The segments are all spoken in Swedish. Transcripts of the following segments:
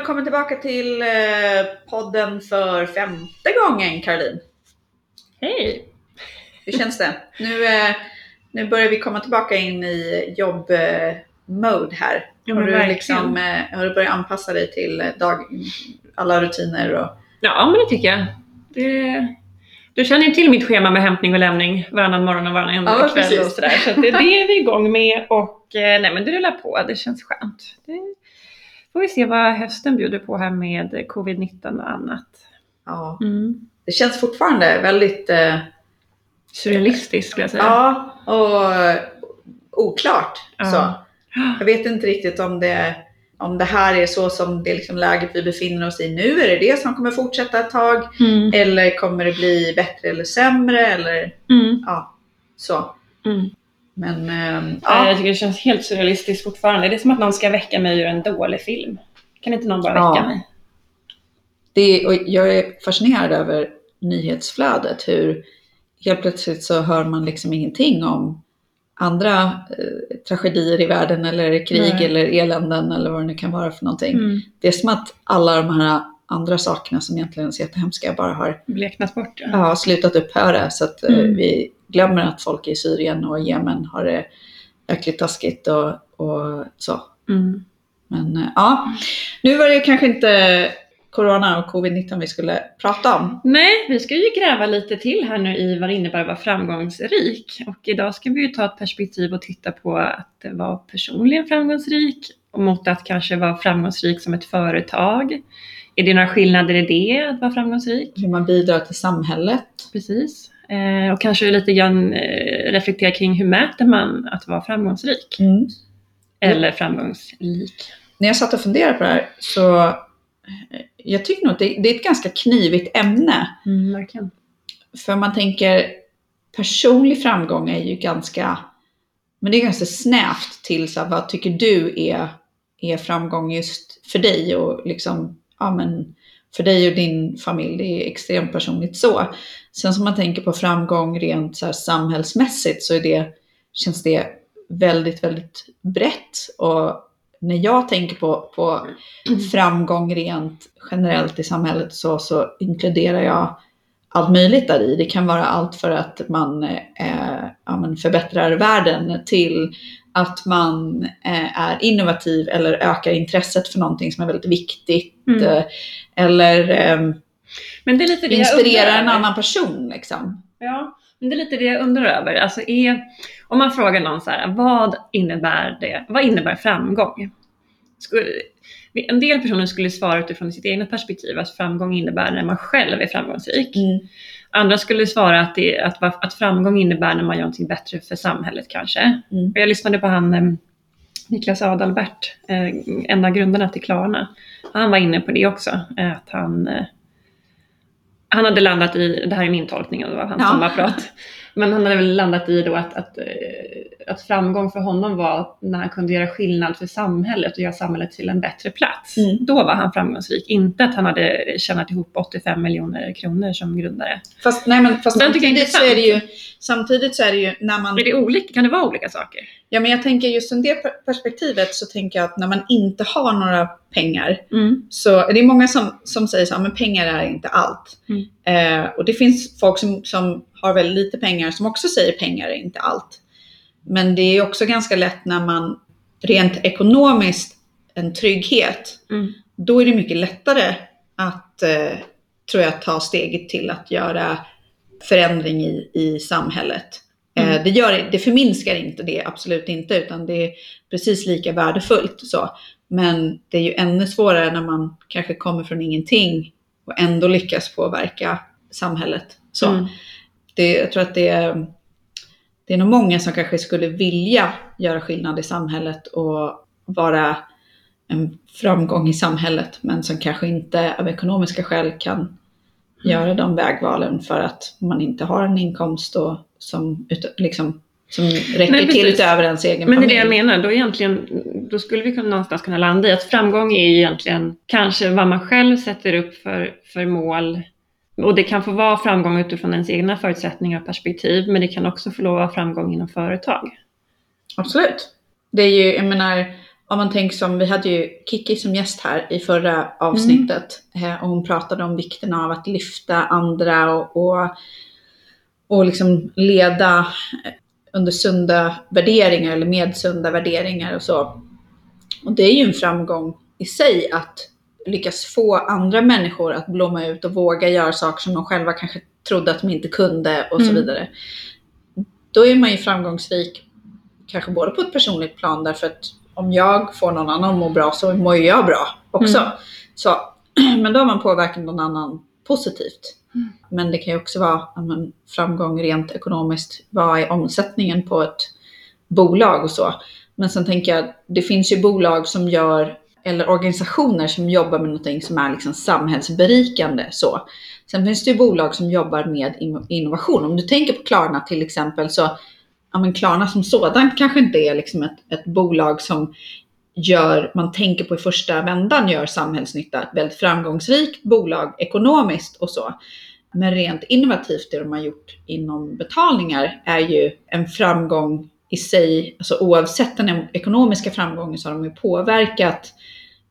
Välkommen tillbaka till eh, podden för femte gången Caroline. Hej! Hur känns det? Nu, eh, nu börjar vi komma tillbaka in i jobb-mode här. Ja, har, du liksom, eh, har du börjat anpassa dig till eh, dag, alla rutiner? Och... Ja, men det tycker jag. Det, du känner ju till mitt schema med hämtning och lämning varannan morgon och varannan Ja, kväll precis. och sådär. Så det, det är vi igång med och eh, nej men det rullar på. Det känns skönt. Det får vi se vad hösten bjuder på här med covid-19 och annat. Ja. Mm. Det känns fortfarande väldigt eh, Surrealistiskt skulle jag säga. ja, och oklart. Ja. Så. Jag vet inte riktigt om det, om det här är så som det liksom läget vi befinner oss i nu. Är det det som kommer fortsätta ett tag? Mm. Eller kommer det bli bättre eller sämre? Eller Mm. ja, så. Mm. Men ehm, Ja. Jag ja, tycker det känns helt surrealistiskt fortfarande. Det är som att någon ska väcka mig ur en dålig film. Kan inte någon bara Ja. väcka mig? det, och jag är fascinerad över nyhetsflödet. Hur helt plötsligt så hör man liksom ingenting om andra eh, tragedier i världen eller krig Nej. eller eländen eller vad det nu kan vara för någonting. Mm. Det är som att alla de här andra sakerna som egentligen är så jättehemska bara har Bleknat bort. Ja. ja, slutat upphöra. Så att eh, Mm. vi glömmer att folk i Syrien och Jemen har det jäkligt taskigt och, och så. Mm. Men eh, ja, nu var det kanske inte Corona och Covid-19 vi skulle prata om. Nej, vi ska ju gräva lite till här nu i vad det innebär att vara framgångsrik. Och idag ska vi ju ta ett perspektiv och titta på att vara personligen framgångsrik och mot att kanske vara framgångsrik som ett företag. Är det några skillnader i det, att vara framgångsrik? Hur man bidrar till samhället. Precis. Eh, och kanske lite grann eh, reflektera kring hur mäter man att vara framgångsrik? Mm. Eller framgångsrik. När jag satt och funderade på det här så eh, jag tycker nog att det, det är ett ganska knivigt ämne. Mm, verkligen. För man tänker personlig framgång är ju ganska, men det är ganska snävt till så här, vad tycker du är, är framgång just för dig och liksom, ja men för dig och din familj, det är extremt personligt så. Sen som man tänker på framgång rent så här samhällsmässigt så är det, känns det väldigt, väldigt brett. Och när jag tänker på, på framgång rent generellt i samhället så, så inkluderar jag allt möjligt där i. Det kan vara allt för att man eh, ja, förbättrar världen till att man eh, är innovativ eller ökar intresset för någonting som är väldigt viktigt. Mm. Eh, eller ehm, Men det är lite det undrar en annan person. Liksom. Ja, men det är lite det jag undrar över. Alltså är, om man frågar någon så här, vad innebär det? Vad innebär framgång? Skulle, en del personer skulle svara utifrån sitt egna perspektiv att framgång innebär när man själv är framgångsrik. Mm. Andra skulle svara att, det, att, att framgång innebär när man gör någonting bättre för samhället kanske. Mm. Och jag lyssnade på han eh, Niklas Adalbert, eh, en av grundarna till Klarna. Han var inne på det också, att han, eh, han hade landat i, det här är min tolkning var hans Ja. sommarprat, men han hade väl landat i då att, att, eh, att framgång för honom var när han kunde göra skillnad för samhället och göra samhället till en bättre plats. Mm. Då var han framgångsrik, inte att han hade tjänat ihop 85 miljoner kronor som grundare. Fast, nej, men, fast samtidigt, så är det ju, samtidigt så är det ju när man Är det olika? Kan det vara olika saker? Ja, men jag tänker just ur det per- perspektivet så tänker jag att när man inte har några pengar Mm. så det är många som, som säger så här, men pengar är inte allt. Mm. Eh, och det finns folk som, som har väldigt lite pengar som också säger pengar är inte allt. Men det är också ganska lätt när man rent ekonomiskt en trygghet, Mm. då är det mycket lättare att, eh, tror jag, ta steget till att göra förändring i, i samhället. Mm. Eh, det, gör, det förminskar inte det, absolut inte, utan det är precis lika värdefullt. Så. Men det är ju ännu svårare när man kanske kommer från ingenting och ändå lyckas påverka samhället. Så. Mm. Det, jag tror att det är, det är nog många som kanske skulle vilja göra skillnad i samhället och vara en framgång i samhället, men som kanske inte av ekonomiska skäl kan göra de vägvalen för att man inte har en inkomst och som, liksom, som räcker Nej, till utöver ens egen Men det är familj. det jag menar, då, egentligen, då skulle vi kunna, någonstans kunna landa i att framgång är egentligen kanske vad man själv sätter upp för, för mål. Och det kan få vara framgång utifrån ens egna förutsättningar och perspektiv, men det kan också få lov att vara framgång inom företag. Absolut. Det är ju, jag menar, om man tänker som, vi hade ju Kiki som gäst här i förra avsnittet mm. och hon pratade om vikten av att lyfta andra och, och, och liksom leda eh, under sunda värderingar eller med sunda värderingar och så. Och det är ju en framgång i sig att lyckas få andra människor att blomma ut och våga göra saker som de själva kanske trodde att de inte kunde och så Mm. vidare. Då är man ju framgångsrik kanske både på ett personligt plan därför att om jag får någon annan att må bra så mår ju jag bra också. Mm. Så, men då har man påverkat någon annan positivt. Mm. Men det kan ju också vara men, framgång rent ekonomiskt. Vad är omsättningen på ett bolag och så. Men sen tänker jag, det finns ju bolag som gör, eller organisationer som jobbar med någonting som är liksom samhällsberikande. Så. Sen finns det ju bolag som jobbar med innovation. Om du tänker på Klarna till exempel så, ja men Klarna som sådan kanske inte är liksom ett, ett bolag som gör, man tänker på i första vändan gör samhällsnytta. Ett väldigt framgångsrikt bolag ekonomiskt och så. Men rent innovativt det de har gjort inom betalningar är ju en framgång i sig. Alltså oavsett den ekonomiska framgången så har de ju påverkat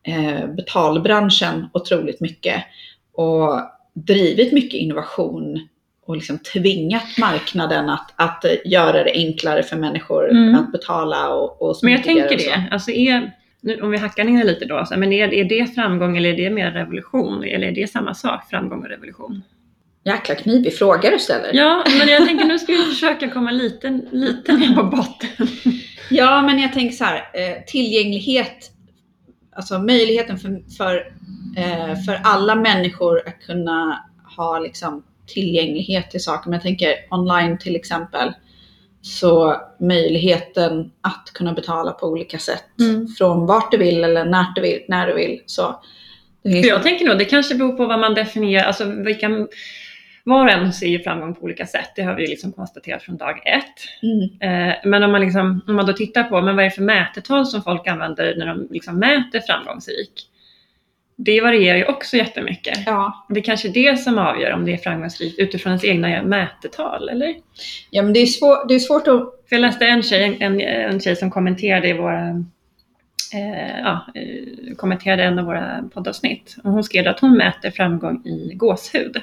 eh, betalbranschen otroligt mycket. Och drivit mycket innovation och liksom tvingat marknaden att, att eh, göra det enklare för människor Mm. att betala och, och Men jag tänker och det, alltså är, nu, om vi hackar ner lite då, men är, är det framgång eller är det mer revolution? Eller är det samma sak, framgång och revolution? Jäkla knivig fråga du ställer. Ja, men jag tänker nu ska vi försöka komma lite, lite ner på botten. Ja, men jag tänker så här, eh, tillgänglighet, alltså möjligheten för, för, eh, för alla människor att kunna ha liksom, tillgänglighet till saker. Men jag tänker online till exempel, så möjligheten att kunna betala på olika sätt Mm. från vart du vill eller när du vill. När du vill så. För jag tänker nog, det kanske beror på vad man definierar, alltså vilka, var och en ser ju framgång på olika sätt. Det har vi liksom konstaterat från dag ett. mm, Eh, men om man, liksom, om man då tittar på, men vad är det för mätetal som folk använder när de liksom mäter framgångsrik? Det varierar ju också jättemycket. ja. Det är kanske är det som avgör om det är framgångsrikt utifrån ens egna mätetal, eller? ja, men det är, svår, det är svårt att... För jag läste en tjej, en, en tjej som kommenterade i våra, eh, ja, eh, kommenterade en av våra poddavsnitt. Och hon skrev att hon mäter framgång i gåshud.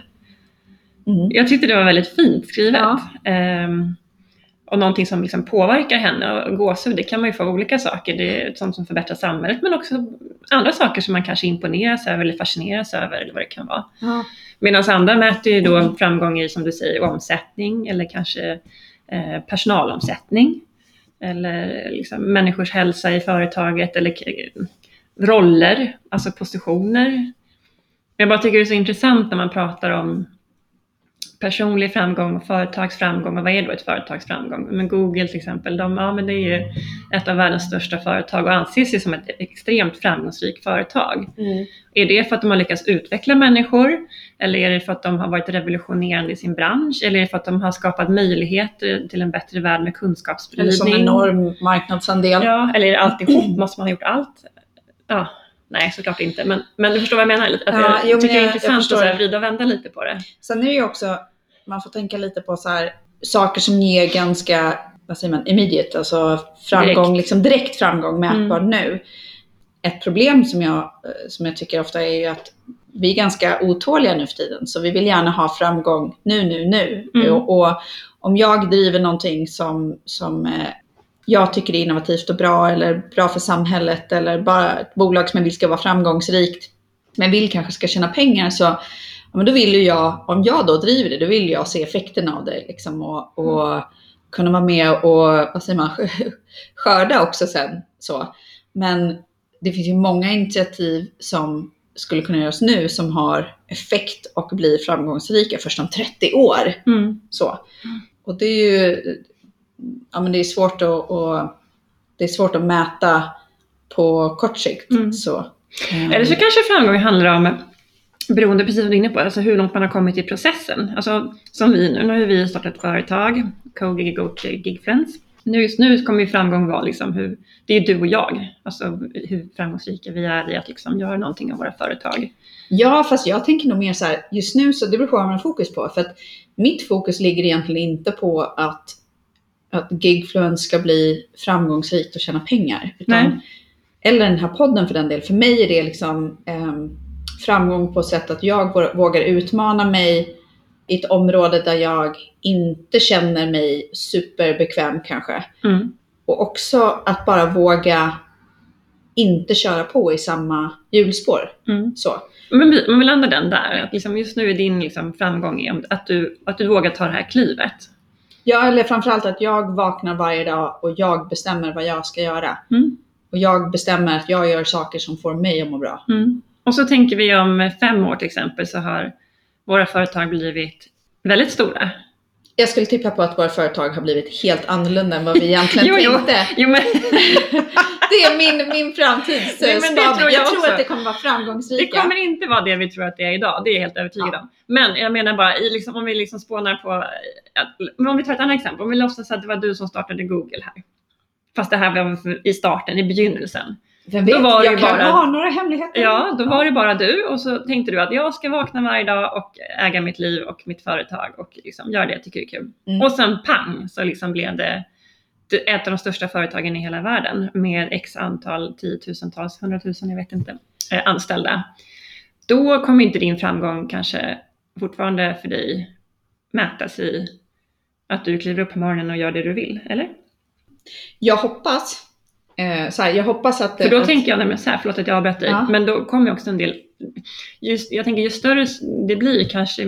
Mm, Jag tyckte det var väldigt fint skrivet. Ja. Ehm, och någonting som liksom påverkar henne. Och gåshud, det kan man ju få av olika saker. Det är sånt som förbättrar samhället, men också andra saker som man kanske imponeras över eller fascineras över, eller vad det kan vara. ja. Medan andra mäter ju då framgång i, som du säger, omsättning eller kanske eh, personalomsättning. Eller liksom människors hälsa i företaget eller roller, alltså positioner. Jag bara tycker det är så intressant när man pratar om personlig framgång och företagsframgång och vad är då ett företagsframgång? Men Google till exempel, de, ja, men det är ju ett av världens största företag och anses ju som ett extremt framgångsrikt företag. Mm. Är det för att de har lyckats utveckla människor? Eller är det för att de har varit revolutionerande i sin bransch? Eller är det för att de har skapat möjligheter till en bättre värld med Eller kunskapsspridning? som enorm marknadsandel. Ja, eller är det alltihop? Måste man ha gjort allt? Ja, nej såklart inte. Men, men du förstår vad jag menar? Att Ja, jag jo, men tycker det är jag- jag intressant förstår. att vrida och vända lite på det. Sen är det ju också, man får tänka lite på så här, saker som ger ganska, vad säger man, immediate, alltså framgång, Direkt. Mm. liksom direkt framgång mätbar nu. Ett problem som jag, eh, som jag tycker ofta är ju att vi är ganska otåliga nu för tiden, så vi vill gärna ha framgång nu, nu, nu. Mm. Och, och om jag driver någonting som, som eh, jag tycker är innovativt och bra eller bra för samhället eller bara ett bolag som jag vill ska vara framgångsrikt, men vill kanske ska tjäna pengar så ja, men då vill ju jag, om jag då driver det, då vill jag se effekten av det liksom och, och kunna vara med och, vad säger man, skörda också sen. Så. Men det finns ju många initiativ som skulle kunna göras nu som har effekt och blir framgångsrika först om 30 år. Mm. Så. Och det är ju ja, men det är svårt att, och, det är svårt att mäta på kort sikt. Mm. Så. Eller så kanske framgång handlar om, beroende precis som du är inne på, alltså hur långt man har kommit i processen. Alltså som vi nu, nu har vi startat ett företag, CoGig och GigFriends. Nu, just nu kommer ju framgång vara liksom hur, det är du och jag, alltså hur framgångsrika vi är i att liksom göra någonting av våra företag. Ja, fast jag tänker nog mer så här, just nu så det beror på vad man har fokus på. För att mitt fokus ligger egentligen inte på att, att Gigfluence ska bli framgångsrikt och tjäna pengar. Utan eller den här podden för den del, för mig är det liksom ehm, framgång på sätt att jag vå- vågar utmana mig i ett område där jag inte känner mig superbekväm kanske. Mm. Och också att bara våga inte köra på i samma hjulspår. Mm. Så. Men vi, men vi landar den där, att liksom just nu är din liksom framgång att du, att du vågar ta det här klivet. Ja, eller framförallt att jag vaknar varje dag och jag bestämmer vad jag ska göra. Mm. Och jag bestämmer att jag gör saker som får mig att må bra. Mm. Och så tänker vi om fem år till exempel så har våra företag blivit väldigt stora. Jag skulle tippa på att våra företag har blivit helt annorlunda än vad vi egentligen Jo, tänkte. Jo, men, Det är min, min framtidsspaning. Det tror jag, jag tror att det kommer vara det framgångsrika. kommer inte vara det vi tror att det är idag, det är jag helt övertygad Ja. om. Men jag menar bara, liksom, om vi liksom spånar på, att, om vi tar ett annat exempel, om vi låtsas att det var du som startade Google här. Fast det här var i starten, i begynnelsen. Vem vet, Då var det jag ju kan bara- ha några hemligheter. Ja, då var det bara du och så tänkte du att jag ska vakna varje dag och äga mitt liv och mitt företag och liksom göra det jag tycker är kul. Mm. Och sen pang så liksom blev det det- ett av de största företagen i hela världen med x antal tiotusentals, hundratusen, jag vet inte, eh, anställda. Då kommer inte din framgång kanske fortfarande för dig mätas i att du kliver upp på morgonen och gör det du vill, eller? Jag hoppas. Eh, så här, jag hoppas att... För då att, tänker jag nämligen så här, förlåt att jag avbröt dig, Ja. men då kommer också en del, just, jag tänker ju större det blir kanske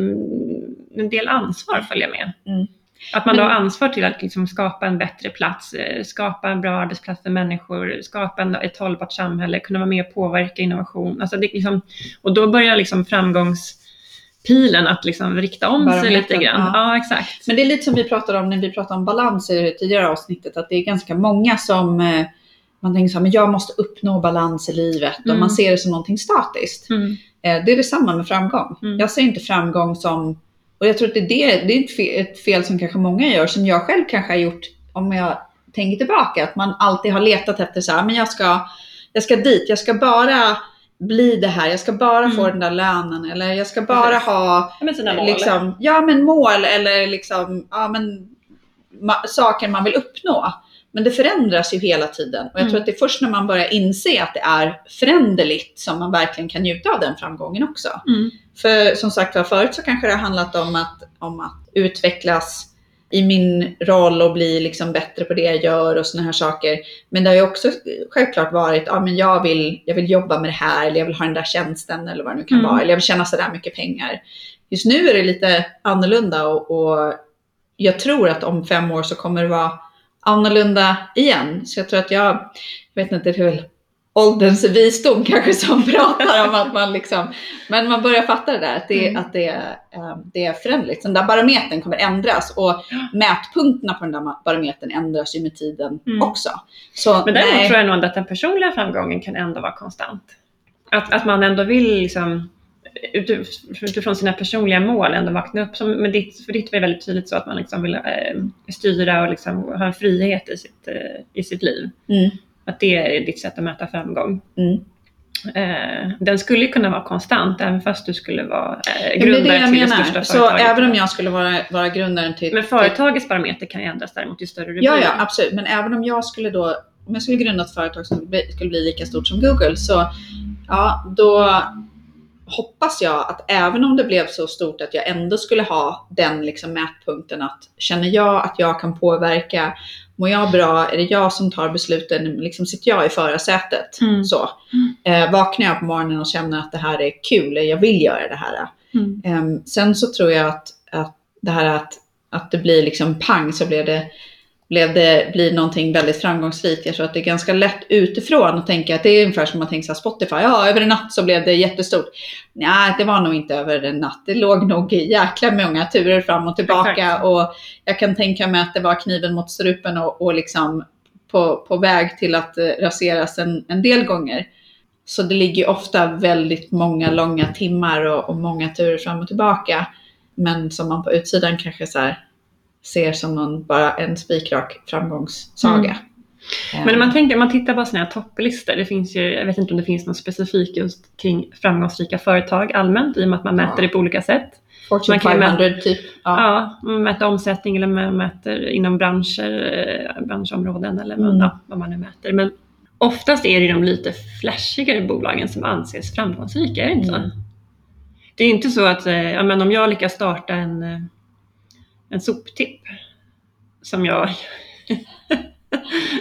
en del ansvar följer med. Mm. Att man då har Men- ansvar till att liksom skapa en bättre plats, eh, skapa en bra arbetsplats för människor, skapa en, ett hållbart samhälle, kunna vara med och påverka innovation. Alltså det liksom, och då börjar liksom framgångspilen att liksom rikta om sig lite grann. ja. Ja, exakt. Men det är lite som vi pratade om när vi pratade om balans i det tidigare avsnittet, att det är ganska många som eh, man tänker så här, men jag måste uppnå balans i livet och Mm. man ser det som någonting statiskt. Mm. Eh, det är detsamma med framgång. Mm. Jag ser inte framgång som, och jag tror att det är, det, det är ett, fel, ett fel som kanske många gör, som jag själv kanske har gjort om jag tänker tillbaka, att man alltid har letat efter så här, men jag ska, jag ska dit, jag ska bara bli det här, jag ska bara få Mm. den där lönen eller jag ska bara Precis. ha Ja, men sina mål. liksom, ja men mål eller liksom, ja men ma- saker man vill uppnå. Men det förändras ju hela tiden och jag Mm. tror att det är först när man börjar inse att det är föränderligt som man verkligen kan njuta av den framgången också. Mm. För som sagt var förut så kanske det har handlat om att, om att utvecklas i min roll och bli liksom bättre på det jag gör och sådana här saker. Men det har ju också självklart varit, ja men jag vill, jag vill jobba med det här eller jag vill ha den där tjänsten eller vad det nu kan Mm. vara. Eller jag vill tjäna sådär mycket pengar. Just nu är det lite annorlunda och, och jag tror att om fem år så kommer det vara annorlunda igen. Så jag tror att jag, jag vet inte, det är väl ålderns visdom kanske som pratar om att man liksom, men man börjar fatta det där, att det, Mm. att det, eh, det är föränderligt. Så den där barometern kommer ändras och mätpunkterna på den där barometern ändras ju med tiden Mm. också. Så Men däremot nej, tror jag nog att den personliga framgången kan ändå vara konstant. Att, att man ändå vill liksom, utifrån sina personliga mål ändå vakna upp. Som, men ditt, för ditt var det väldigt tydligt så att man liksom vill eh, styra och liksom ha en frihet i sitt, eh, i sitt liv. Mm. Att det är ditt sätt att mäta framgång. Mm. Eh, den skulle kunna vara konstant även fast du skulle vara eh, Ja, det grundare det jag till det menar. största Så företaget. även om jag skulle vara, vara grundaren till... Men företagets barometer kan ju ändras däremot ju större du Ja, blir. ja, absolut. Men även om jag skulle då, om jag skulle grunda ett företag som skulle bli lika stort som Google, så ja, då hoppas jag att även om det blev så stort att jag ändå skulle ha den liksom mätpunkten att känner jag att jag kan påverka, mår jag bra, är det jag som tar besluten, liksom sitter jag i förarsätet. Mm. Så. Eh, vaknar jag på morgonen och känner att det här är kul, jag vill göra det här. Mm. Ehm, sen så tror jag att, att det här att, att det blir liksom pang så blev det, blev det blir någonting väldigt framgångsrikt. Jag tror att det är ganska lätt utifrån att tänka att det är ungefär som man tänker Spotify, ja över en natt så blev det jättestort. Nej, det var nog inte över en natt. Det låg nog jäkla många turer fram och tillbaka Exakt. och jag kan tänka mig att det var kniven mot strupen och, och liksom på, på väg till att eh, raseras en, en del gånger. Så det ligger ofta väldigt många långa timmar och, och många turer fram och tillbaka. Men som man på utsidan kanske så här ser som någon, bara en spikrak framgångssaga. Mm. Men om man tänker, man tittar på sådana här topplistor, det finns ju, jag vet inte om det finns något specifikt just kring framgångsrika företag allmänt i och med att man mäter Ja. det på olika sätt. Fortune man kan ju 500 typ. Ja. Ja, mäter omsättning eller man mäter inom branscher, eh, branschområden eller vad, Mm. ja, vad man nu mäter. Men oftast är det de lite flashigare bolagen som anses framgångsrika, är det inte så? Mm. Det är inte så att eh, ja, men om jag lyckas starta en, eh, en soptipp som jag,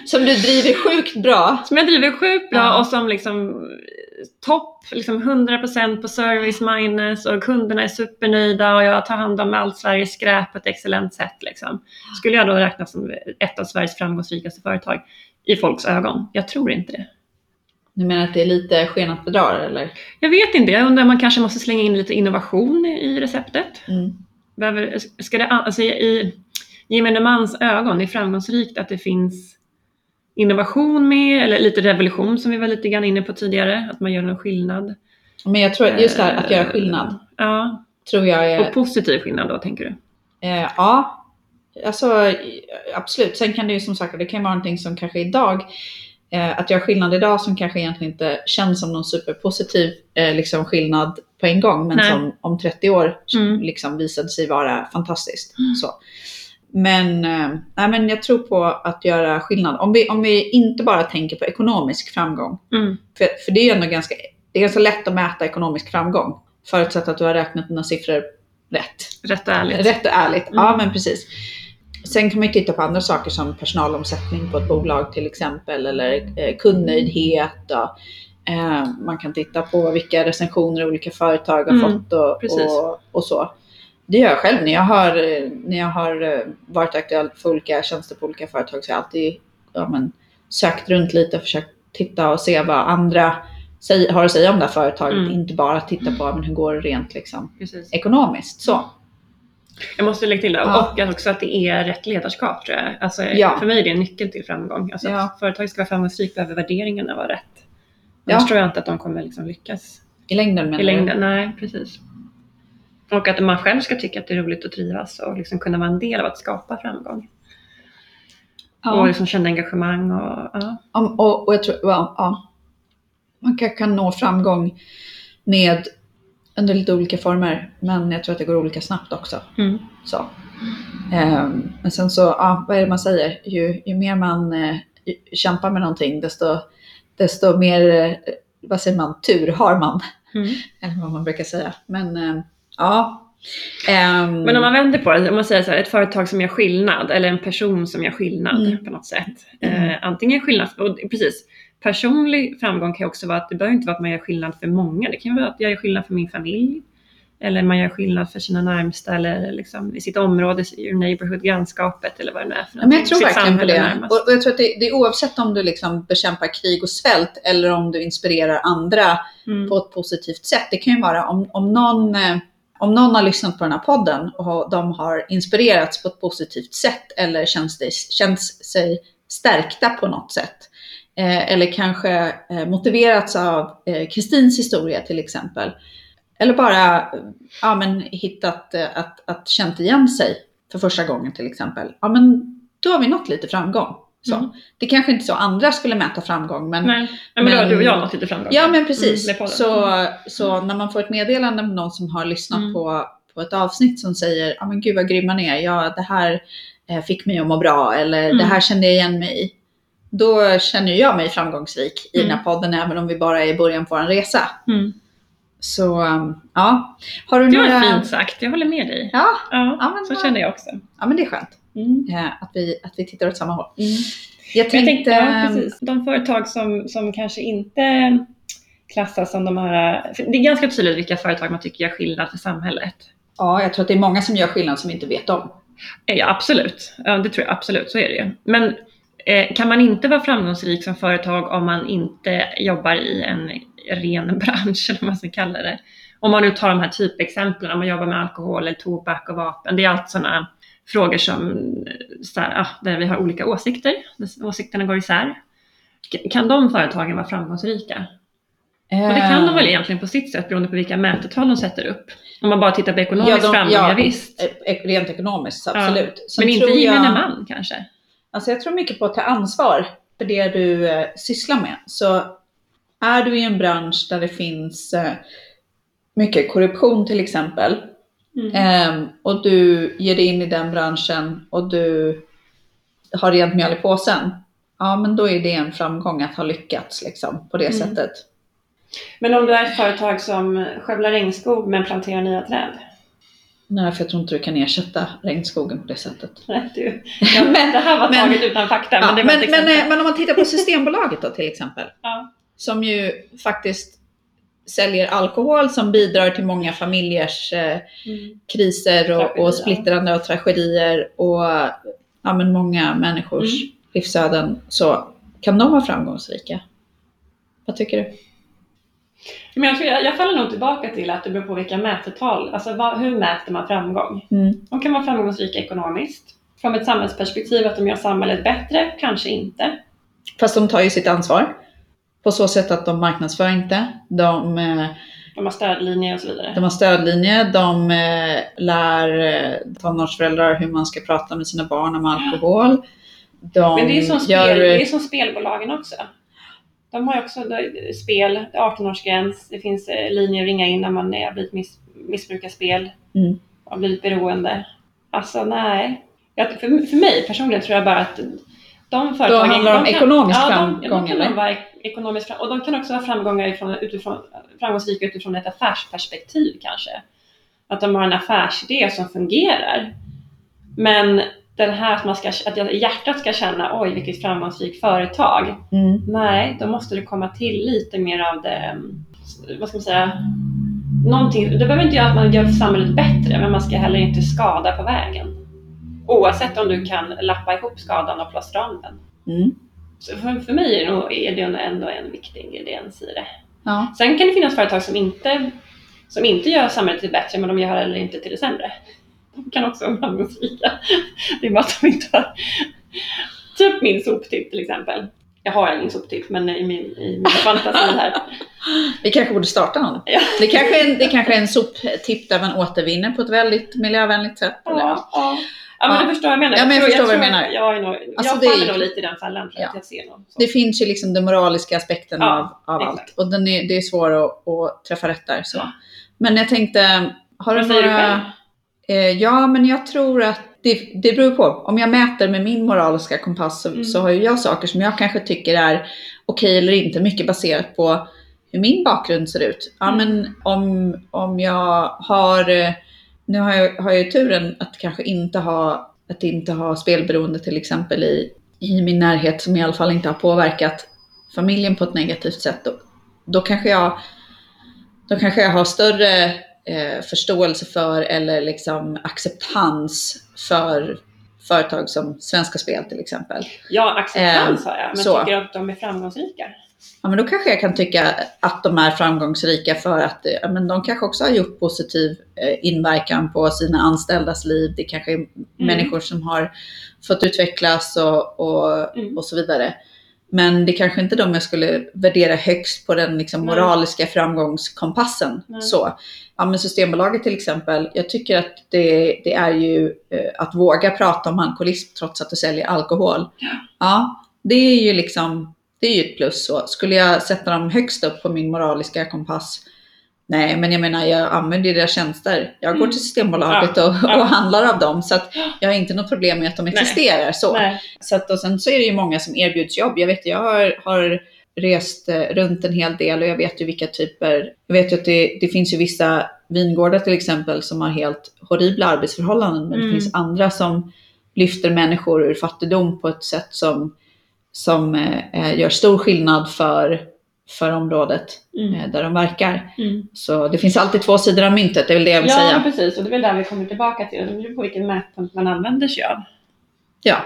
Som du driver sjukt bra. som jag driver sjukt bra Ja. och som liksom topp, liksom 100% på service minus och kunderna är supernöjda och jag tar hand om allt Sveriges skräp på ett excellent sätt. Liksom. Skulle jag då räknas som ett av Sveriges framgångsrikaste företag i folks ögon? Jag tror inte det. Du menar att det är lite sken att bedra eller? Jag vet inte, jag undrar om man kanske måste slänga in lite innovation i receptet. Mm. Behöver, ska det, alltså i gemene mans ögon, är framgångsrikt att det finns innovation med, eller lite revolution som vi var lite grann inne på tidigare, att man gör någon skillnad. Men jag tror just det här att göra skillnad, Ja, tror jag är... och positiv skillnad då tänker du? Eh, ja, alltså absolut. Sen kan det ju som sagt, det kan vara någonting som kanske idag, eh, att göra skillnad idag som kanske egentligen inte känns som någon superpositiv eh, liksom skillnad på en gång, men Nej. som om 30 år Mm. liksom visade sig vara fantastiskt. Så. Men, eh, men jag tror på att göra skillnad. Om vi, om vi inte bara tänker på ekonomisk framgång, Mm. för, för det är ju ändå ganska, det är ganska lätt att mäta ekonomisk framgång, förutsatt att du har räknat dina siffror rätt. Rätt och ärligt. Rätt och ärligt, Mm. ja men precis. Sen kan man ju titta på andra saker som personalomsättning på ett bolag till exempel, eller eh, kundnöjdhet. Och, eh, man kan titta på vilka recensioner olika företag har Mm, fått och, och, och så. Det gör jag själv när jag har, när jag har eh, varit aktuell för olika tjänster på olika företag så har jag alltid ja, men, sökt runt lite och försökt titta och se vad andra säger, har att säga om det här företaget. Mm. Inte bara titta på men hur går det rent liksom, Precis. ekonomiskt. Så. Jag måste lägga till det. Ja. Och också att det är rätt ledarskap tror jag. Alltså, Ja. För mig är det en nyckel till framgång. Alltså, Ja. Att företag ska vara framgångsrikt behöver värderingarna vara rätt. Ja. Annars tror jag inte att de kommer liksom lyckas I längden menar i du? längden. Nej, precis. Och att man själv ska tycka att det är roligt att trivas och liksom kunna vara en del av att skapa framgång. Och Ja. liksom känna engagemang och ja. Om, och, och jag tror, ja, ja. Man kan, kan nå framgång med under lite olika former, men jag tror att det går olika snabbt också. Mm. Så. Ehm, men sen så, ja, vad är det man säger? Ju, ju mer man eh, kämpar med någonting, desto, desto mer, eh, vad säger man, tur har man. Mm. Eller vad man brukar säga. Men eh, ja. Ehm, Men om man vänder på det, om man säger så här, ett företag som gör skillnad eller en person som gör skillnad Mm. på något sätt. Mm. Eh, antingen skillnad, och precis, personlig framgång kan också vara att det behöver inte vara att man gör skillnad för många. Det kan vara att jag gör skillnad för min familj. Eller man gör skillnad för sina närmsta eller liksom i sitt område, your neighborhood, grannskapet eller vad det nu är för men jag tror Sitt verkligen på det. Och, och jag tror att det, det är oavsett om du liksom bekämpar krig och svält eller om du inspirerar andra Mm. på ett positivt sätt. Det kan ju vara om, om, någon, eh, om någon har lyssnat på den här podden och de har inspirerats på ett positivt sätt eller känns, det, känns sig stärkta på något sätt. Eh, eller kanske eh, motiverats av eh, Kristins historia till exempel. Eller bara ja, men, hittat att, att känt igen sig för första gången till exempel. Ja, men då har vi nått lite framgång. Så. Mm. Det kanske inte är så andra skulle mäta framgång, men Nej, men, men då har du och jag nått lite framgång. Ja men precis. Mm, med podden. så, så när man får ett meddelande med någon som har lyssnat Mm. på, på ett avsnitt som säger ja men gud vad grymma ni är, ja det här fick mig att må bra eller Mm. det här kände jag igen mig i. Då känner jag mig framgångsrik i Mm. den här podden även om vi bara är i början på vår resa. Mm. Så um, ja, har du Det var några... fint sagt, jag håller med dig. Ja, Ja, Ja, men så vad- känner jag också. ja men det är skönt Mm. eh, att, vi, att vi tittar åt samma håll. Mm. Jag Jag tänkte... tänkte, ja, precis. De företag som, som kanske inte klassas som de här... Det är ganska tydligt vilka företag man tycker gör skillnad för samhället. Ja, jag tror att det är många som gör skillnad som inte vet om. Ja, absolut. Ja, det tror jag absolut, så är det ju. Men kan man inte vara framgångsrik som företag om man inte jobbar i en ren bransch, eller vad man ska kalla det? Om man nu tar de här typexemplen, om man jobbar med alkohol, eller tobak och vapen. Det är allt sådana frågor som, eh, så här, ah, där vi har olika åsikter. Åsikterna går isär. Kan de företagen vara framgångsrika? Och det kan de väl egentligen på sitt sätt beroende på vilka mätetal de sätter upp. Om man bara tittar på ekonomisk de- framgång, ja, visst. Eh, eh, Rent ekonomiskt, absolut. Sen Men inte gemene man kanske. Alltså jag tror mycket på att ta ansvar för det du eh, sysslar med. Så är du i en bransch där det finns eh, mycket korruption till exempel Mm. ehm, och du ger dig in i den branschen och du har rent mjöl i påsen. ja men då är det en framgång att ha lyckats liksom, på det Mm. sättet. Men om du är ett företag som skövlar regnskog men planterar nya träd? Nej, för jag tror inte du kan ersätta regnskogen på det sättet. Nej, du. Ja, Men- det här var men- taget utan fakta, Ja, men men, men, men om man tittar på Systembolaget då till exempel. Ja. Som ju faktiskt säljer alkohol som bidrar till många familjers eh, Mm. kriser och, Tragedier. och splittrande och tragedier och ja, men många människors Mm. livsöden. Så kan de vara framgångsrika? Vad tycker du? Men jag, tror jag, jag faller nog tillbaka till att det beror på vilka mätetal, alltså vad, hur mäter man framgång? Mm. De kan vara framgångsrika ekonomiskt. Från ett samhällsperspektiv att de gör samhället bättre, kanske inte. Fast de tar ju sitt ansvar. På så sätt att de marknadsför inte. De, eh, De har stödlinjer och så vidare. de har stödlinje. De eh, lär eh, tonårsföräldrar hur man ska prata med sina barn om alkohol. De Men det är, som spel, gör, det är som spelbolagen också. De har också spel, det är 18-årsgräns, det finns eh, linjer att ringa in när man har blivit miss, missbrukar spel Mm. och blivit beroende. Alltså nej. Jag, för, för mig personligen tror jag bara att de företagen... handlar det om de kan- ekonomisk ja, de, framgång, de kan eller? nog vara ek- ekonomiskt fram, och de kan också vara framgångar ifrån, utifrån, framgångsrika utifrån ett affärsperspektiv kanske. Att de har en affärsidé som fungerar. Men den här att, man ska, att hjärtat ska känna oj vilket framgångsrikt företag. mm, Nej, då måste det komma till lite mer av det, vad ska man säga, någonting. Det behöver inte göra att man gör samhället bättre, men man ska heller inte skada på vägen. Oavsett om du kan lappa ihop skadan och plåstra om den. mm. Så för, för mig är det, nog, är det ändå en viktig ingrediens i det. Ja. Sen kan det finnas företag som inte, som inte gör samhället till bättre, men de gör heller inte till det sämre. De kan också vara framgångsrika. Det är bara att de inte har... Typ min soptipp till exempel. Jag har ingen soptipp, men i min, i min fantasi här. Vi kanske borde starta någon. Ja. Det kanske är en, det kanske är en soptipp där man återvinner på ett väldigt miljövänligt sätt. Ja, ja. ja men du förstår vad jag menar. Ja, men jag tror- förstår vad du menar. Jag, är nog, Alltså, jag är faller nog lite i den fällan. Ja. jag ser så. Det finns ju liksom den moraliska aspekten av, av allt. Och den är, det är svårt att, att träffa rätt där. Så. Men jag tänkte, har du säger du några... Eh, ja, men jag tror att det, det beror på. Om jag mäter med min moraliska kompass så, Mm. så har ju jag saker som jag kanske tycker är okej eller inte, mycket baserat på hur min bakgrund ser ut. Ja, Mm. men om, om jag har... eh, Nu har jag, har jag ju turen att kanske inte ha, att inte ha spelberoende till exempel i, i min närhet som i alla fall inte har påverkat familjen på ett negativt sätt. Då, då, kanske, jag, då kanske jag har större eh, förståelse för eller liksom acceptans för företag som Svenska Spel till exempel. Ja, acceptans har jag, men Eh, så. tycker att de är framgångsrika? Ja, men då kanske jag kan tycka att de är framgångsrika för att eh, ja, men de kanske också har gjort positiv eh, inverkan på sina anställdas liv. Det kanske är människor som har fått utvecklas och, och, Mm. och så vidare. Men det kanske inte är de jag skulle värdera högst på den liksom, Nej. moraliska framgångskompassen. Nej. Så. Ja, men Systembolaget till exempel, jag tycker att det, det är ju eh, att våga prata om alkoholism trots att du säljer alkohol. Ja, det är ju liksom, det är ju ett plus. Så. Skulle jag sätta dem högst upp på min moraliska kompass? Nej, men jag menar jag använder deras tjänster. Jag går Mm. till Systembolaget Ja, och, ja. och handlar av dem. Så att jag har inte något problem med att de Nej. existerar. Så. Nej. Så att, och sen så är det ju många som erbjuds jobb. Jag vet, jag har, har rest eh, runt en hel del och jag vet ju vilka typer. Jag vet ju att det, det finns ju vissa vingårdar till exempel som har helt horribla arbetsförhållanden. Men Mm. det finns andra som lyfter människor ur fattigdom på ett sätt som, som eh, gör stor skillnad för, för området Mm. eh, där de verkar. Mm. Så det finns alltid två sidor av myntet, det är väl det jag vill Ja, säga. precis. Och det är väl där vi kommer tillbaka till. Det beror på vilken mätpunkt man använder sig av Ja,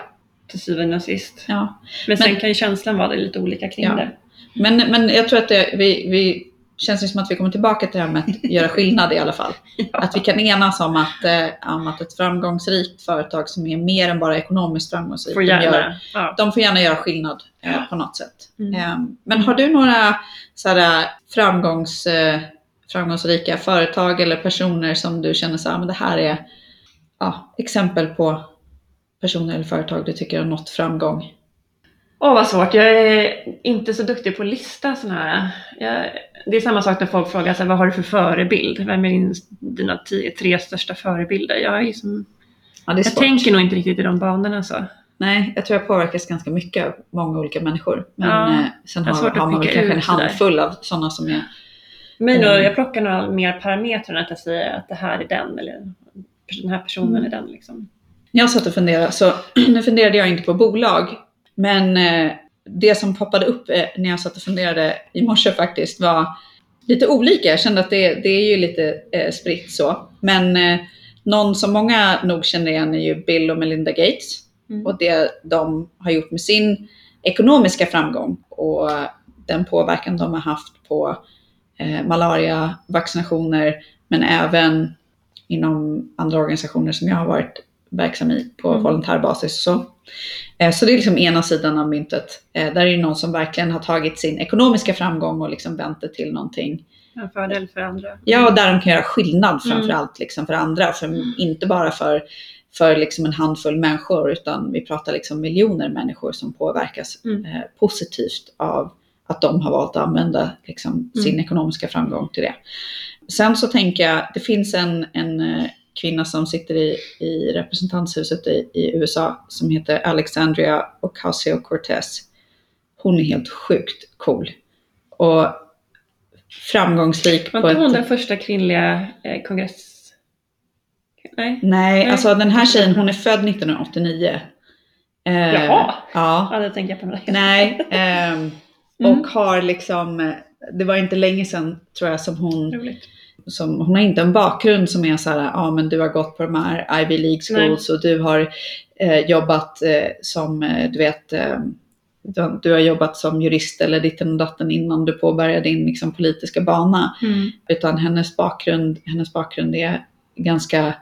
till syvende och sist. ja. Men sen Men- kan ju känslan vara lite olika kring Ja. det. Men, men jag tror att det, vi, vi känns ju som att vi kommer tillbaka till det här med att göra skillnad i alla fall. Att vi kan enas om att, eh, om att ett framgångsrikt företag som är mer än bara ekonomiskt framgångsrikt, Får de, gärna. gör, Ja. de får gärna göra skillnad eh, Ja. på något sätt. Mm. Eh, men har du några sådär, framgångs, eh, framgångsrika företag eller personer som du känner så här, men det här är ja, exempel på personer eller företag du tycker har nått framgång? Åh vad svårt, jag är inte så duktig på att lista sådana här. Jag, det är samma sak när folk frågar så här, vad har du för förebild? Vem är din, dina tio, tre största förebilder? Jag, är som, Ja, jag tänker nog inte riktigt i de banorna så. Nej, jag tror jag påverkas ganska mycket av många olika människor. Men Ja, eh, sen har, har man kanske en handfull av sådana som är... Men då, Mm. jag plockar några mer parametrar än att jag säger att det här är den eller den här personen Mm. är den. Liksom. När jag satt och funderade, så nu funderade jag inte på bolag, men eh, det som poppade upp eh, när jag satt och funderade i morse faktiskt var lite olika. Jag kände att det, det är ju lite eh, spritt så. Men eh, någon som många nog känner igen är ju Bill och Melinda Gates. Mm. och det de har gjort med sin ekonomiska framgång och den påverkan de har haft på eh, malariavaccinationer men även inom andra organisationer som jag har varit verksam i på Mm. volontärbasis. Så. Eh, så det är liksom ena sidan av myntet. Eh, där är det någon som verkligen har tagit sin ekonomiska framgång och liksom vänt det till någonting En fördel för andra. Ja, och där de kan göra skillnad Mm. framför allt liksom för andra. För, inte bara för, för liksom en handfull människor, utan vi pratar liksom miljoner människor som påverkas Mm. eh, positivt av att de har valt att använda liksom, sin Mm. ekonomiska framgång till det. Sen så tänker jag, det finns en, en eh, kvinna som sitter i, i representanthuset i, i USA som heter Alexandria Ocasio-Cortez. Hon är helt sjukt cool. Och framgångsrik Var inte ett... hon den första kvinnliga eh, kongress... Nej? Nej, Nej. alltså den här tjejen hon är född 1989. Eh, Jaha. Ja. Ja, det tänker jag på Nej, Mm. och har liksom, eh, det var inte länge sedan tror jag som hon, Roligt. Som, hon har inte en bakgrund som är så här, ja men du har gått på de här Ivy League schools och du har eh, jobbat eh, som, eh, du vet, eh, du, du har jobbat som jurist eller ditten och datten innan du påbörjade din liksom, politiska bana. Mm. Utan hennes bakgrund, hennes bakgrund är ganska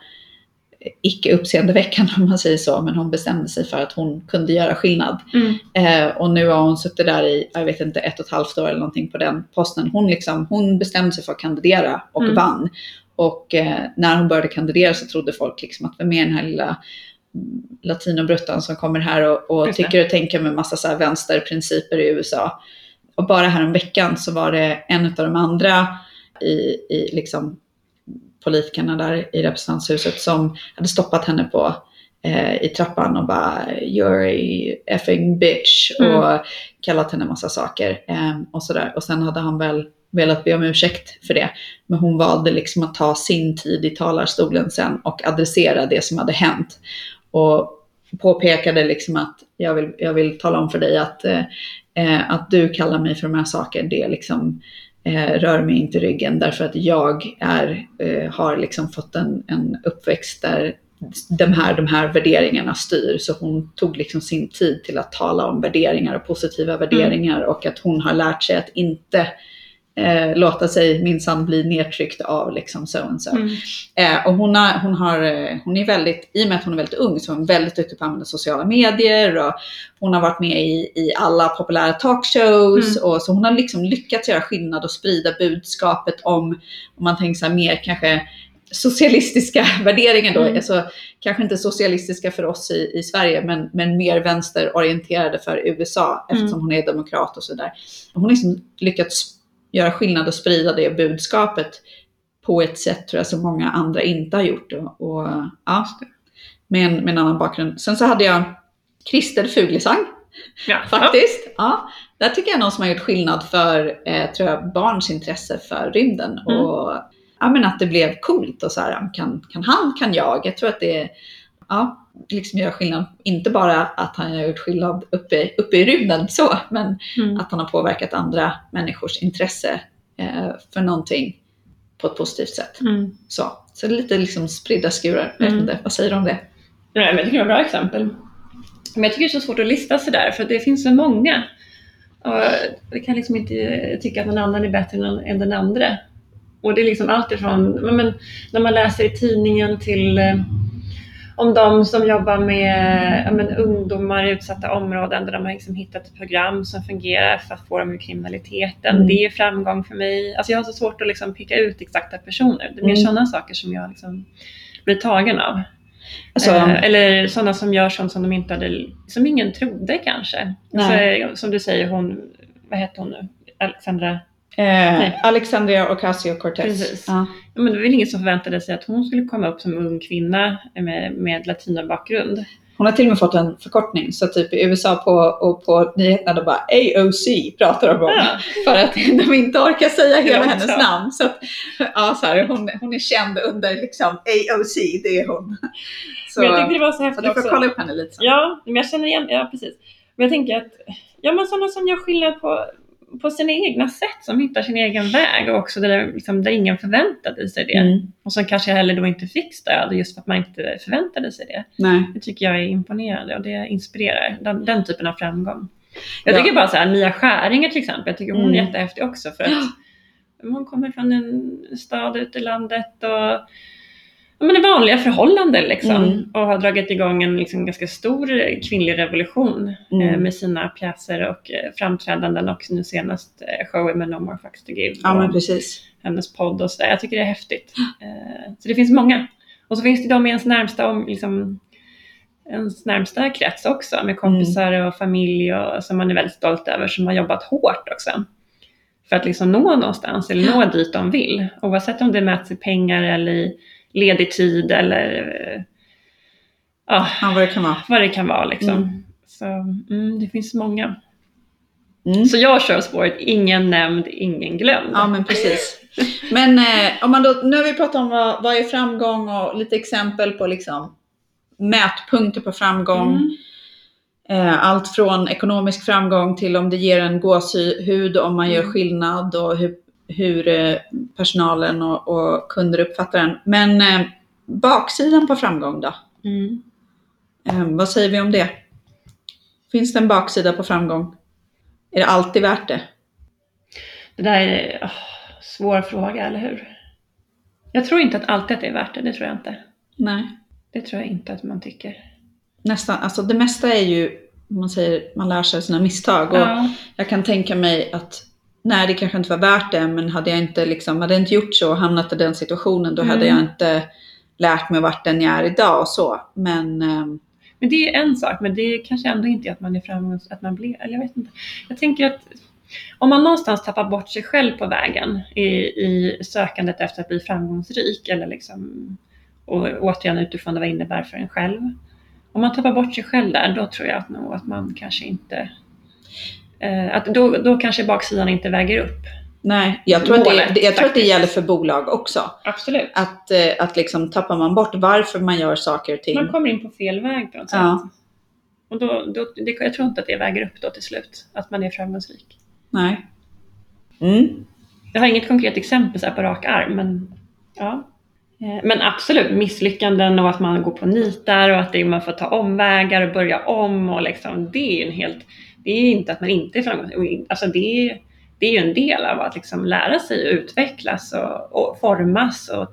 icke uppseendeväckande om man säger så. Men hon bestämde sig för att hon kunde göra skillnad. Mm. Eh, och nu har hon suttit där i, jag vet inte, ett och ett halvt år eller någonting på den posten. Hon, liksom, hon bestämde sig för att kandidera och Mm. vann. Och eh, när hon började kandidera så trodde folk liksom att vem är den här lilla latinobruttan som kommer här och, och tycker och tänker med massa så vänsterprinciper i USA. Och bara här veckan så var det en av de andra i, i liksom politikerna där i representanthuset som hade stoppat henne på eh, i trappan och bara “You're a effing bitch” Mm. och kallat henne massa saker eh, och sådär. Och sen hade han väl velat be om ursäkt för det. Men hon valde liksom att ta sin tid i talarstolen sen och adressera det som hade hänt. Och påpekade liksom att jag vill, jag vill tala om för dig att, eh, eh, att du kallar mig för de här sakerna, det liksom eh, rör mig inte ryggen därför att jag är, eh, har liksom fått en, en uppväxt där de här, de här värderingarna styr. Så hon tog liksom sin tid till att tala om värderingar och positiva värderingar och att hon har lärt sig att inte eh, låta sig minsann bli nedtryckt av liksom so and so. Mm. Eh, och hon, har, hon, har, eh, hon är väldigt, i och med att hon är väldigt ung, så är hon väldigt duktig på att använda sociala medier och hon har varit med i, i alla populära talkshows Mm. och så hon har liksom lyckats göra skillnad och sprida budskapet om, om man tänker så här mer kanske socialistiska värderingar då, Mm. alltså kanske inte socialistiska för oss i, i Sverige men, men mer vänsterorienterade för USA Mm. eftersom hon är demokrat och sådär. Hon har liksom lyckats göra skillnad och sprida det budskapet på ett sätt tror jag som många andra inte har gjort. Och, och, ja, med, en, med en annan bakgrund. Sen så hade jag Christer Fuglesang Ja. faktiskt. Ja, där tycker jag någon som har gjort skillnad för eh, tror jag, barns intresse för rymden. Mm. Och ja, men att det blev coolt och så här, kan, kan han, kan jag. Jag tror att det ja, liksom gör skillnad. Inte bara att han har gjort skillnad uppe, uppe i rymden så, men Mm. att han har påverkat andra människors intresse eh, för någonting på ett positivt sätt. Mm. Så, så lite liksom spridda skurar. Jag vet Mm. inte, vad säger du om det? Nej, men jag tycker det var bra exempel. Men jag tycker det är så svårt att lista sådär för det finns så många. Och vi kan liksom inte tycka att någon annan är bättre än, den andra. Och det är liksom allt ifrån ja, men, när man läser i tidningen till eh, om de som jobbar med ja, men, ungdomar i utsatta områden där de har liksom hittat ett program som fungerar för att få dem ur kriminaliteten. Mm. Det är framgång för mig. Alltså jag har så svårt att liksom peka ut exakta personer. Det är mer Mm. sådana saker som jag liksom blir tagen av. Alltså, Eh, eller sådana som gör sånt som de inte hade, som ingen trodde kanske. Alltså, som du säger, hon, vad heter hon nu? Alexandra? eh, Alexandria Ocasio-Cortez. Precis. Ja. Men det var väl ingen som förväntade sig att hon skulle komma upp som ung kvinna med, med latinobakgrund. hon har till och med fått en förkortning. Så typ i USA på, och på nyheterna då bara AOC pratar de om. Ja. För att de inte orkar säga hela hennes så. namn. Så att, ja, så här, hon, hon är känd under liksom AOC, det är hon. Så, Men jag tyckte det var så så häftigt du får också. kolla upp henne lite sen. Ja, men jag känner igen, ja precis. Men jag tänker att, ja men sådana som gör skillnad på, på sina egna sätt, som hittar sin egen väg och också där, liksom, där ingen förväntade sig det. Mm. Och som kanske heller då inte fick stöd just för att man inte förväntade sig det. Nej. Det tycker jag är imponerande och det inspirerar, den, den typen av framgång. Jag Ja. tycker bara så här, Mia Skäringer till exempel, jag tycker hon är Mm. jättehäftig också för att hon kommer från en stad ute i landet och ja, men vanliga förhållanden liksom. Mm. Och har dragit igång en liksom, ganska stor kvinnlig revolution Mm. eh, med sina pjäser och eh, framträdanden och nu senast eh, showen med No More Fucks To Give. Ja, men precis. hennes podd och sådär. Jag tycker det är häftigt. Eh, så det finns många. Och så finns det de i ens närmsta, om, liksom, ens närmsta krets också med kompisar och familj och, som man är väldigt stolt över som har jobbat hårt också. För att liksom nå någonstans eller nå dit de vill. Oavsett om det mäts i pengar eller i ledig tid eller ja, Ja, vad det kan vara. vad det kan vara liksom. Mm. Så mm, det finns många. Mm. Så jag kör spåret ingen nämnd, ingen glömd. Ja, men precis. Men eh, om man då, nu har vi pratat om vad, vad är framgång och lite exempel på liksom mätpunkter på framgång. Mm. Eh, allt från ekonomisk framgång till om det ger en gåshud, om man gör Mm. skillnad och hur, hur eh, personalen och, och kunder uppfattar den. Men eh, baksidan på framgång då? Mm. Eh, vad säger vi om det? Finns det en baksida på framgång? Är det alltid värt det? Det där är en svår fråga, eller hur? Jag tror inte att alltid att det är värt det, det tror jag inte. Nej. Det tror jag inte att man tycker. Nästan, alltså det mesta är ju, man säger, man lär sig av sina misstag. Och Ja, jag kan tänka mig att nej, det kanske inte var värt det, men hade jag inte, liksom, hade jag inte gjort så och hamnat i den situationen, då hade Mm. jag inte lärt mig vart den jag är idag och så. Men ehm, men det är en sak, men det är kanske ändå inte att man är framgångsrik, att man blir, eller jag vet inte. Jag tänker att om man någonstans tappar bort sig själv på vägen i, i sökandet efter att bli framgångsrik, eller liksom, och återigen utifrån vad det innebär för en själv. Om man tappar bort sig själv där, då tror jag att, nog att man kanske inte att då, då kanske baksidan inte väger upp. nej, jag tror, att det, Målet, jag tror att det gäller för bolag också. Absolut. Att, eh, att liksom tappar man bort varför man gör saker och ting. Man kommer in på fel väg på något sätt. Ja. Och då, då, det, jag tror inte att det väger upp då till slut, att man är framgångsrik. Nej. Mm. Jag har inget konkret exempel så här på rak arm, men ja. Eh, Men absolut, misslyckanden och att man går på nitar och att det, man får ta omvägar och börja om och liksom, det är ju en helt, det är inte att man inte är framgångsrik. Alltså det, är- det är ju en del av att liksom lära sig och utvecklas och, och formas och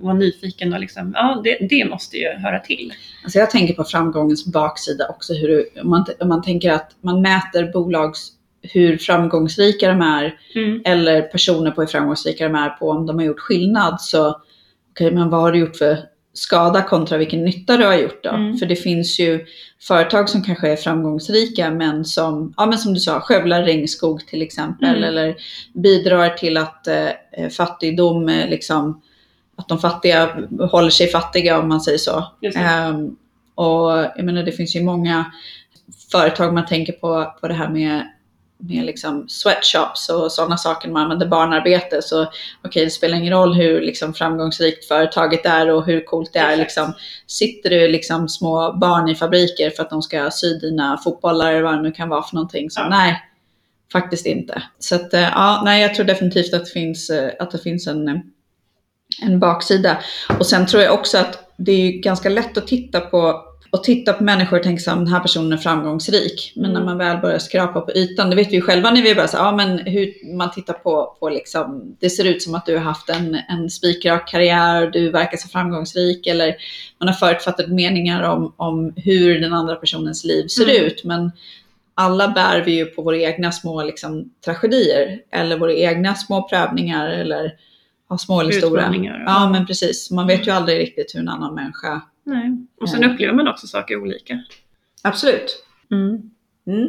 vara nyfiken och liksom, ja det, det måste ju höra till. Alltså jag tänker på framgångens baksida också. Hur, du- om, man, om man tänker att man mäter bolags hur framgångsrika de är Mm. eller personer på hur framgångsrika de är på om de har gjort skillnad. Så okej, men vad har du gjort för skada kontra vilken nytta du har gjort då? Mm. För det finns ju företag som kanske är framgångsrika men som, ja men som du sa, skövlar regnskog till exempel Mm. eller bidrar till att eh, fattigdom, eh, liksom, att de fattiga håller sig fattiga om man säger så. Ehm, och jag menar det finns ju många företag man tänker på, på det här med, med liksom sweatshops och sådana saker. Man använder barnarbete så okej det spelar ingen roll hur liksom framgångsrikt företaget är och hur coolt det är. Liksom, sitter det liksom små barn i fabriker för att de ska sy dina fotbollar eller vad det nu kan vara för någonting. Så Ja. nej, faktiskt inte. Så att, eh, ja, nej, jag tror definitivt att det finns, eh, att det finns en, en baksida. Och sen tror jag också att det är ganska lätt att titta på och titta på människor och tänka så här, den här personen är framgångsrik. Men Mm. när man väl börjar skrapa på ytan, det vet vi ju själva när vi börjar säga, ja men hur man tittar på, på liksom, det ser ut som att du har haft en, en spikrak karriär, du verkar så framgångsrik eller man har förutfattade meningar om, om hur den andra personens liv ser Mm. ut. Men alla bär vi ju på våra egna små liksom, tragedier eller våra egna små prövningar eller ja, små eller stora. Ja, men precis. Man vet ju aldrig riktigt hur en annan människa... Nej. Och sen Ja. upplever man också saker olika. Absolut. Mm. Mm.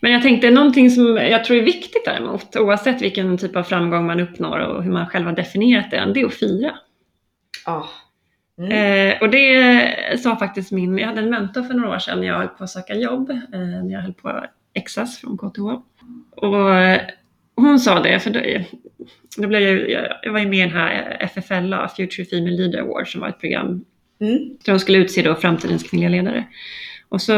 Men jag tänkte någonting som jag tror är viktigt däremot, oavsett vilken typ av framgång man uppnår och hur man själv har definierat den, det är att fira. Ja. Mm. Eh, och det sa faktiskt min, jag hade en mentor för några år sedan när jag höll på att söka jobb, eh, när jag höll på Exas från KTH. Och eh, hon sa det, för då, då blev jag, jag, jag var ju med i den här FFLA, Future Female Leader Award, som var ett program Mm. de skulle utse då framtidens kvinnliga ledare. Och så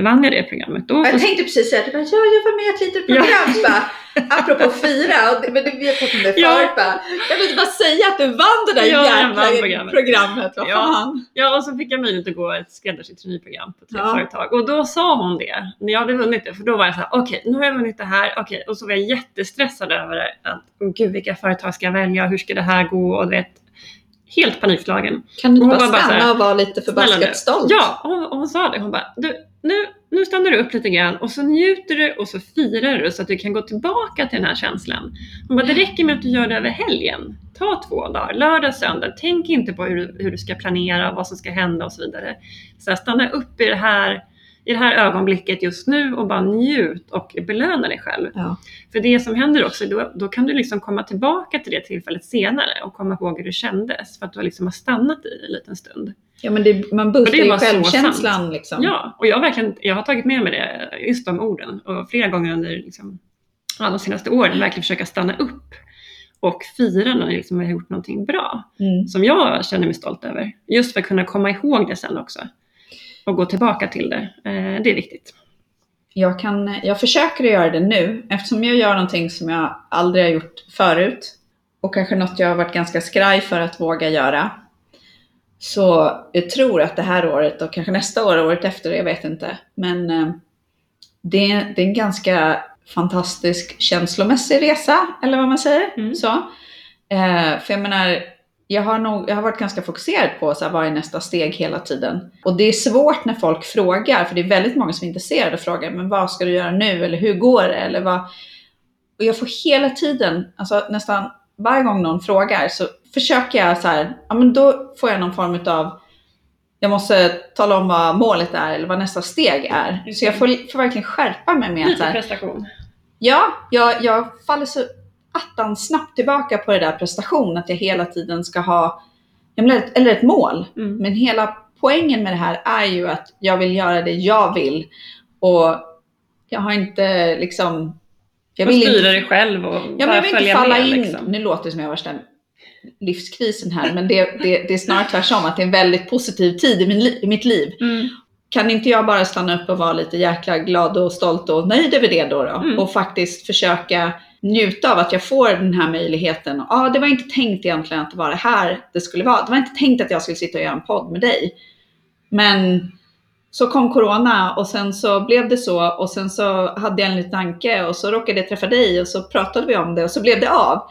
vann jag det programmet. Då, Jag tänkte precis säga att ja, jag var med i ett litet Ja. program. Bara, apropå fira, och men det, pratat om det Ja. förut. Bara, jag vill bara säga att du vann det där Ja, jag jäkla programmet. programmet. Vad Ja. fan. ja, och så fick jag möjlighet att gå ett skräddarsytt traineeprogram på tre Ja. företag. Och då sa hon det, när jag hade vunnit det, för då var jag så här, okej, nu har jag vunnit det här, okej. Och så var jag jättestressad över det, att, oh, gud, vilka företag ska jag välja, hur ska det här gå? Och du vet, helt panikslagen. Kan du inte bara bara stanna här, och vara lite förbaskat stolt? Ja, och hon, och hon sa det. Hon bara, du, nu, nu stannar du upp lite grann och så njuter du och så firar du så att du kan gå tillbaka till den här känslan. Hon bara, det räcker med att du gör det över helgen. Ta två dagar, lördag, söndag. Tänk inte på hur, hur du ska planera, vad som ska hända och så vidare. Så här, stanna upp i det, här, i det här ögonblicket just nu och bara njut och belöna dig själv. Ja. För det som händer också, då, då kan du liksom komma tillbaka till det tillfället senare och komma ihåg hur det kändes för att du liksom har stannat i det en liten stund. Ja, men det, man boostar ju självkänslan. Liksom. Ja, och jag verkligen jag har tagit med mig det, just de orden och flera gånger under liksom, ja, de senaste åren verkligen försöka stanna upp och fira när jag liksom har gjort någonting bra Mm. som jag känner mig stolt över. Just för att kunna komma ihåg det sen också och gå tillbaka till det. Eh, det är viktigt. Jag, kan, jag försöker göra det nu eftersom jag gör någonting som jag aldrig har gjort förut och kanske något jag har varit ganska skraj för att våga göra. Så jag tror att det här året och kanske nästa år och året efter, jag vet inte. Men eh, det, är- det är en ganska fantastisk känslomässig resa, eller vad man säger. Mm. Så. Eh, för jag menar, jag har, nog, jag har varit ganska fokuserad på så här, vad är nästa steg hela tiden. Och det är svårt när folk frågar, för det är väldigt många som är intresserade och frågar, men vad ska du göra nu? Eller hur går det? Eller vad? Och jag får hela tiden, alltså nästan varje gång någon frågar så försöker jag så här, ja men då får jag någon form av jag måste tala om vad målet är eller vad nästa steg är. Så jag får, får verkligen skärpa mig med att Lite prestation. Ja, jag, jag faller så attans snabbt tillbaka på det där prestation, att jag hela tiden ska ha, eller ett mål. Mm. Men hela poängen med det här är ju att jag vill göra det jag vill. Och jag har inte liksom, jag och vill styra inte, dig själv och ja, men jag vill inte falla med. in, Liksom. nu låter det som jag har värsta livskrisen här, men det, det, det är snarare tvärtom, att det är en väldigt positiv tid i, min, i mitt liv Mm. Kan inte jag bara stanna upp och vara lite jäkla glad och stolt och nöjd över det då? då? Mm. Och faktiskt försöka njuta av att jag får den här möjligheten. Ja, ah, det var inte tänkt egentligen att det var det här det skulle vara. Det var inte tänkt att jag skulle sitta och göra en podd med dig. Men så kom corona och sen så blev det så och sen så hade jag en liten tanke och så råkade jag träffa dig och så pratade vi om det och så blev det av.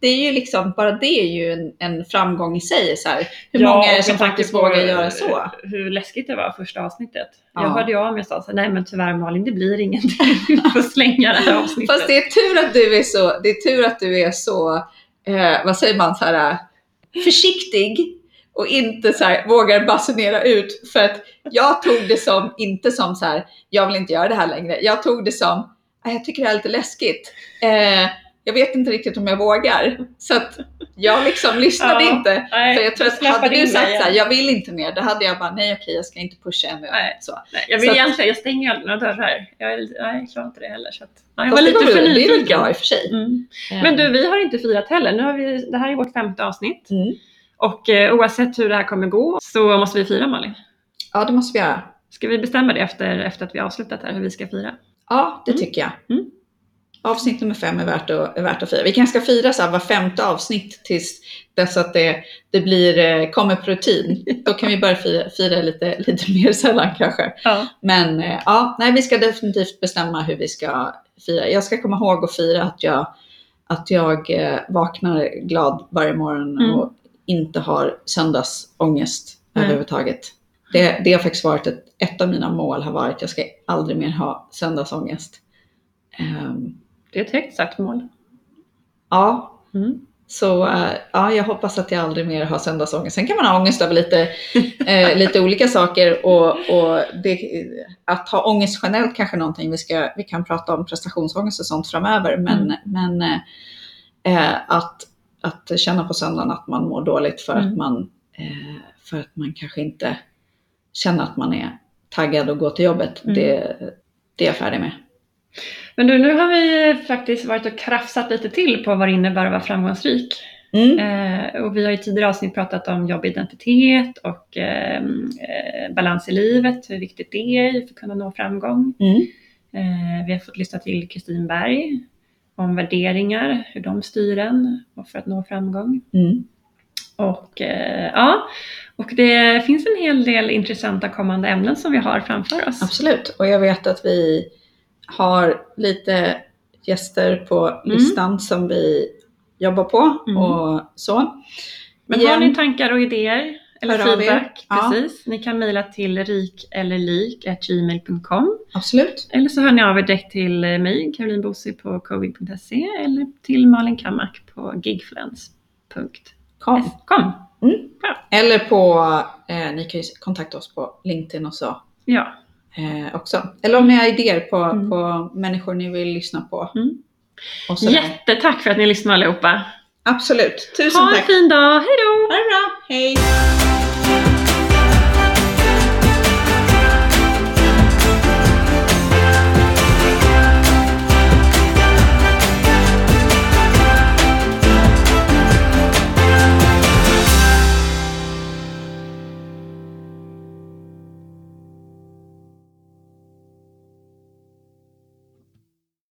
Det är ju liksom, bara det är ju en, en framgång i sig. Så här. Hur Ja, många är det som faktiskt vågar göra så? Hur läskigt det var första avsnittet. Ja. Jag hörde ju av mig och sa så här, nej men tyvärr Malin, det blir ingenting. Du får slänga det här avsnittet. Fast det är tur att du är så, det är tur att du är så, eh, vad säger man, så här, eh, försiktig och inte så här, vågar basunera ut. För att jag tog det som, inte som så här, jag vill inte göra det här längre. Jag tog det som, "Ah, jag tycker det är lite läskigt. Eh, jag vet inte riktigt om jag vågar. Så att jag liksom lyssnade Ja, inte. nej, För jag tror att hade du sagt mig så här, igen. jag vill inte mer, då hade jag bara, nej okej, jag ska inte pusha ännu. Nej. Så. Nej, jag vill Så att- egentligen, jag stänger aldrig några dörrar. Jag, är, nej, jag klarar inte det heller. Så att, ja, jag var lite för väl- det är väl nyfiken. bra i och för sig. Mm. Men du, vi har inte firat heller. Nu har vi, det här är vårt femte avsnitt. Mm. Och eh, oavsett hur det här kommer gå så måste vi fira Malin. Ja, det måste vi göra. Ska vi bestämma det efter, efter att vi har avslutat här, hur vi ska fira? Ja, det Mm. tycker jag. Mm. Avsnitt nummer fem är värt att, är värt att fira. Vi kanske ska fira så här var femte avsnitt tills dess att det, det blir, eh, kommer på rutin. Då kan vi börja fira, fira lite, lite mer sällan kanske. Ja. Men eh, ja, nej, vi ska definitivt bestämma hur vi ska fira. Jag ska komma ihåg att fira att jag, att jag eh, vaknar glad varje morgon Mm. och inte har söndagsångest Nej. överhuvudtaget. Det, det har faktiskt varit ett, ett av mina mål har varit att jag ska aldrig mer ha söndagsångest. Ehm, Det är ett högt satt mål. ja, Mm. så eh, ja, jag hoppas att jag aldrig mer har söndagsångest. Sen kan man ha ångest över lite, eh, lite olika saker och, och det, att ha ångest generellt kanske är någonting vi, ska, vi kan prata om prestationsångest och sånt framöver. Men, Mm. men eh, att, att känna på söndagen att man mår dåligt för Mm. att man för att man kanske inte känner att man är taggad att gå till jobbet. Mm. Det, det är jag färdig med. Men du, nu har vi faktiskt varit och krafsat lite till på vad det innebär att vara framgångsrik. Mm. Eh, och vi har i tidigare avsnitt pratat om jobbidentitet och eh, eh, balans i livet, hur viktigt det är för att kunna nå framgång. Mm. Eh, vi har fått lyssna till Kristin Berg om värderingar, hur de styr en och för att nå framgång. Mm. Och eh, ja, och det finns en hel del intressanta kommande ämnen som vi har framför oss. Absolut. Och jag vet att vi har lite gäster på Mm. listan som vi jobbar på Mm. och så. Men Igen. har ni tankar och idéer eller Hör feedback, Ja. precis. Ni kan mejla till rikellerlik.gmail.com Absolut. eller så hör ni av er direkt till mig, Caroline Bosi på covid.se eller till Malin Kammark på gigfluence.com. Kom. Eller på, eh, ni kan ju kontakta oss på LinkedIn och så Ja. Eh, också. Eller om ni har idéer på, Mm. på människor ni vill lyssna på. Mm. Jättetack för att ni lyssnar allihopa. Absolut. Tusen Ha en tack. fin dag, hej då! Ha det bra. Hej.